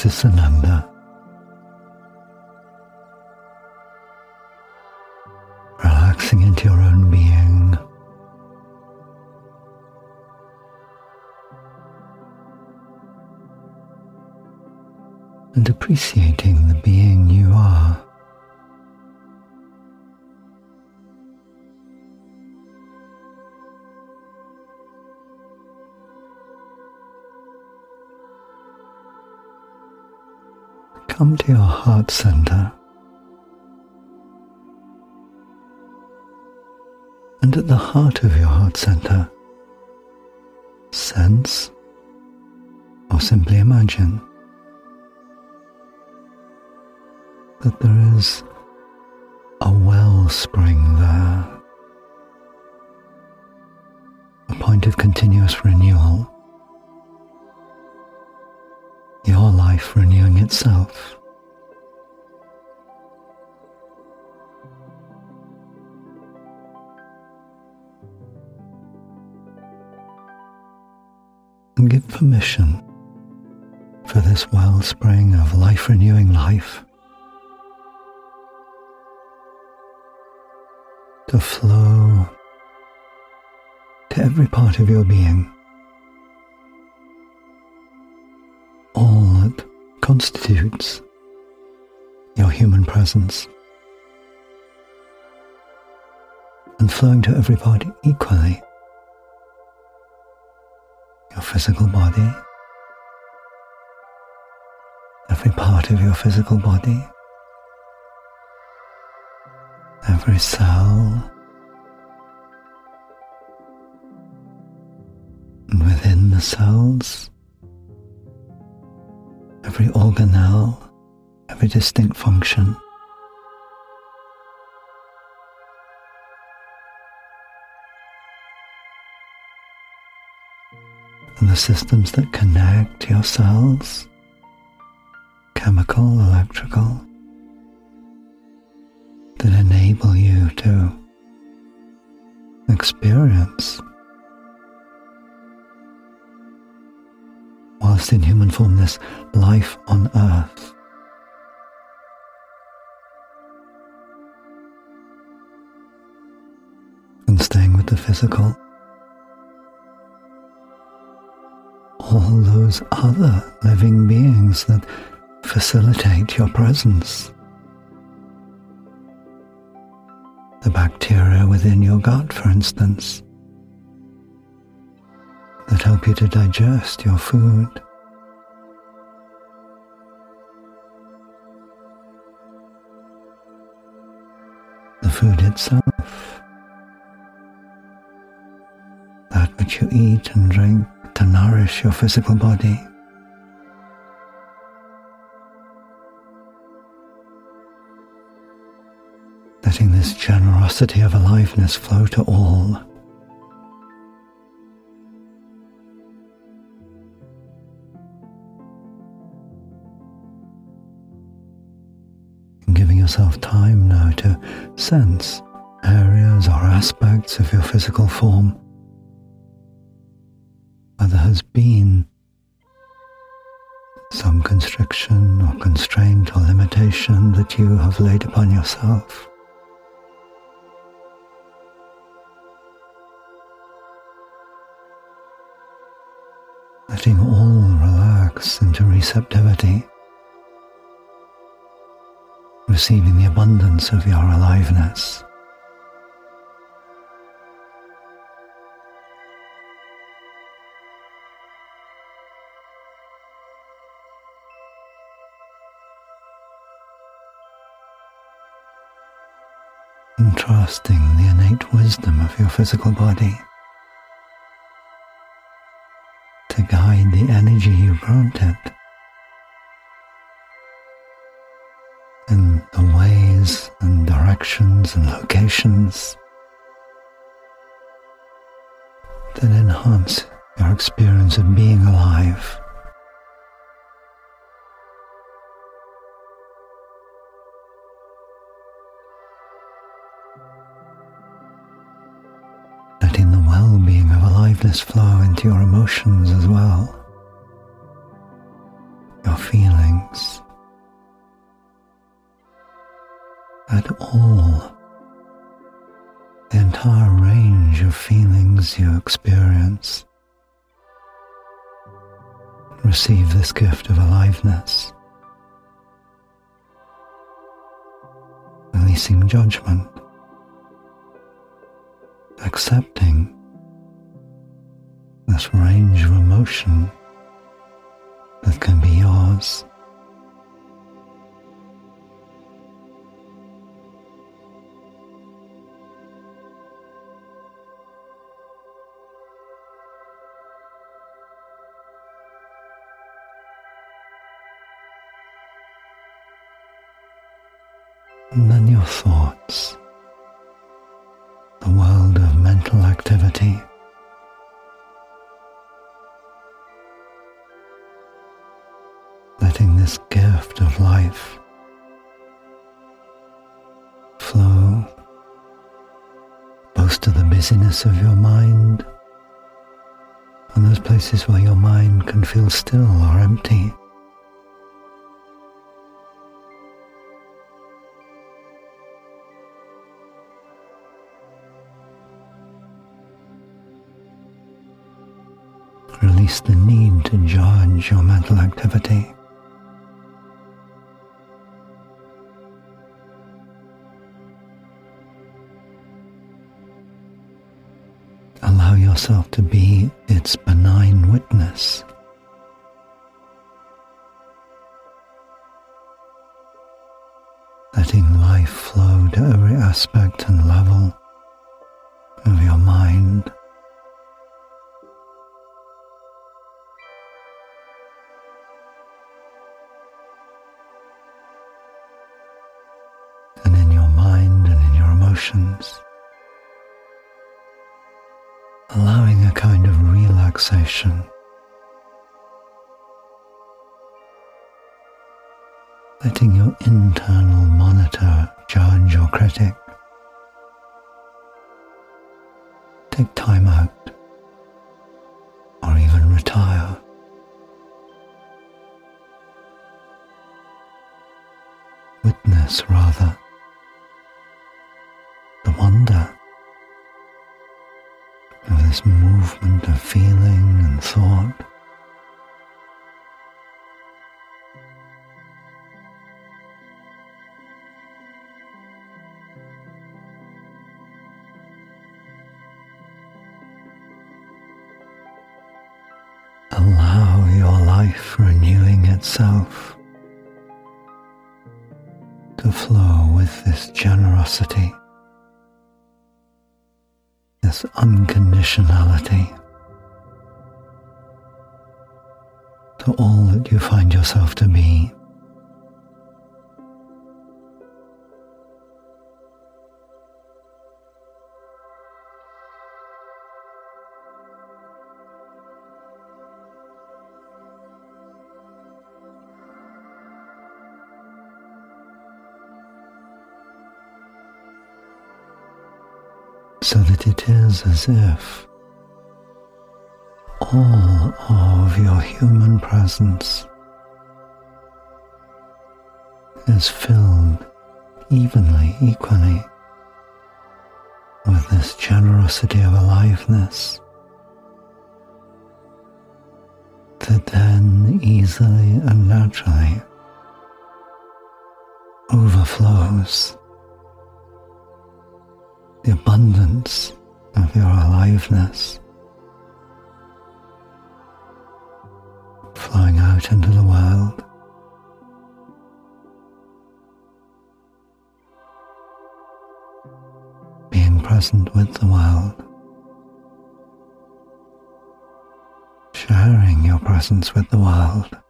This is Sananda. Relaxing into your own being. And appreciating the being you are. Come to your heart center. And at the heart of your heart center, sense or simply imagine that there is a wellspring there, a point of continuous renewal itself. And give permission for this wellspring of life renewing life to flow to every part of your being. Constitutes your human presence. And flowing to every part equally. Your physical body, every part of your physical body, every cell, and within the cells, every organelle, every distinct function. And the systems that connect your cells, chemical, electrical, that enable you to experience whilst in human form, this life on earth. And staying with the physical, all those other living beings that facilitate your presence. The bacteria within your gut, for instance that help you to digest your food. Itself, that which you eat and drink to nourish your physical body. Letting this generosity of aliveness flow to all giving yourself time now to sense aspects of your physical form where there has been some constriction or constraint or limitation that you have laid upon yourself. Letting all relax into receptivity receiving the abundance of your aliveness. And trusting the innate wisdom of your physical body to guide the energy you grant it. in the ways and directions and locations that enhance your experience of being alive. forgiveness flow into your emotions as well, your feelings. At all, the entire range of feelings you experience. Receive this gift of aliveness, releasing judgment accepting this range of emotion that can be yours. And then your thoughts, the world of mental activity. Life flow both to the busyness of your mind and those places where your mind can feel still or empty. Release the need to judge your mental activity. Yourself to be its benign witness. Letting life flow to every aspect and level of your mind. And in your mind and in your emotions. Relaxation. Letting your internal monitor, judge, or critic take time out or even retire. Witness, rather, movement of feeling and thought. Allow your life renewing itself to flow with this generosity this unconditionality to all that you find yourself to be. So that it is as if all of your human presence is filled evenly, equally with this generosity of aliveness that then easily and naturally overflows the abundance of your aliveness flowing out into the world. Being present with the world, sharing your presence with the world.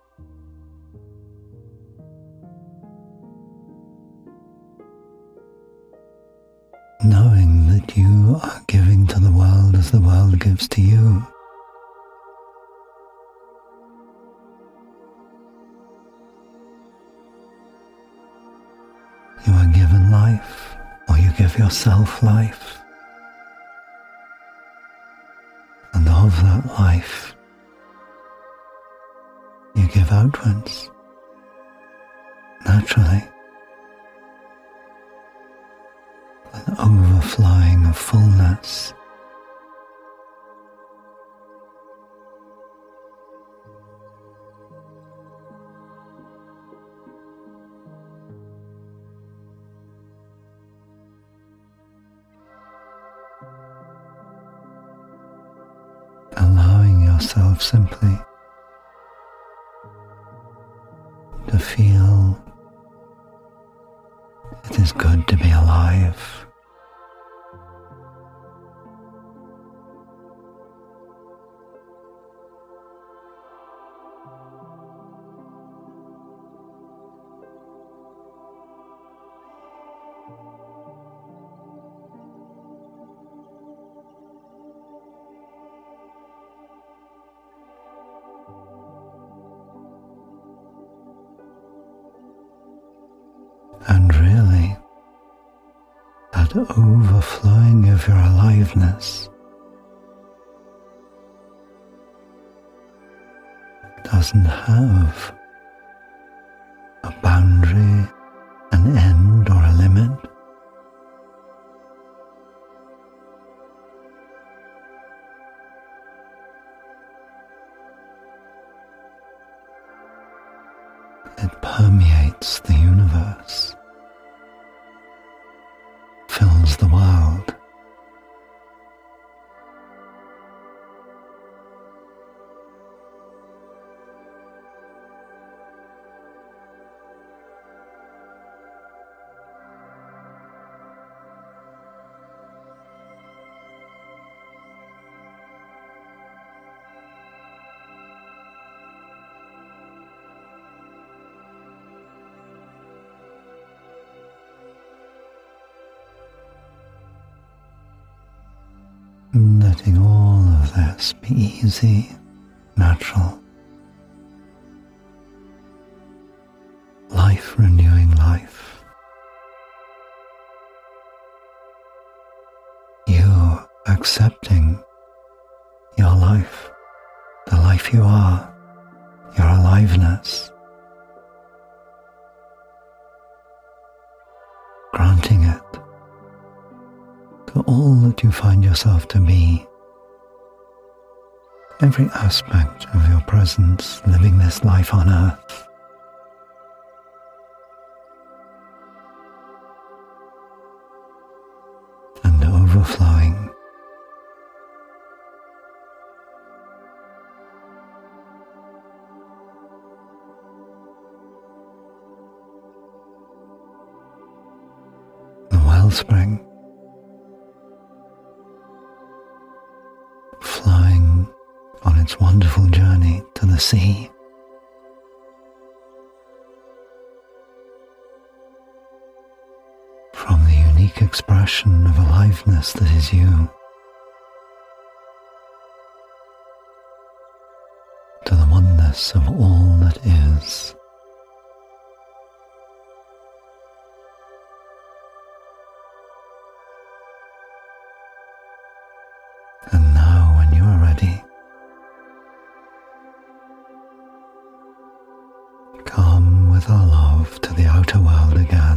Gives to you. You are given life, or you give yourself life. And of that life, you give outwards, naturally an overflowing of fullness. Simply to feel it is good to be alive. That overflowing of your aliveness doesn't have a boundary, an end, or a limit. It permeates the universe, Letting all of this be easy, natural. Life renewing life. You accepting your life, the life you are, your aliveness. To all that you find yourself to be. Every aspect of your presence living this life on earth. And overflowing. The wellspring its wonderful journey to the sea. From the unique expression of aliveness that is you, to the oneness of all come with our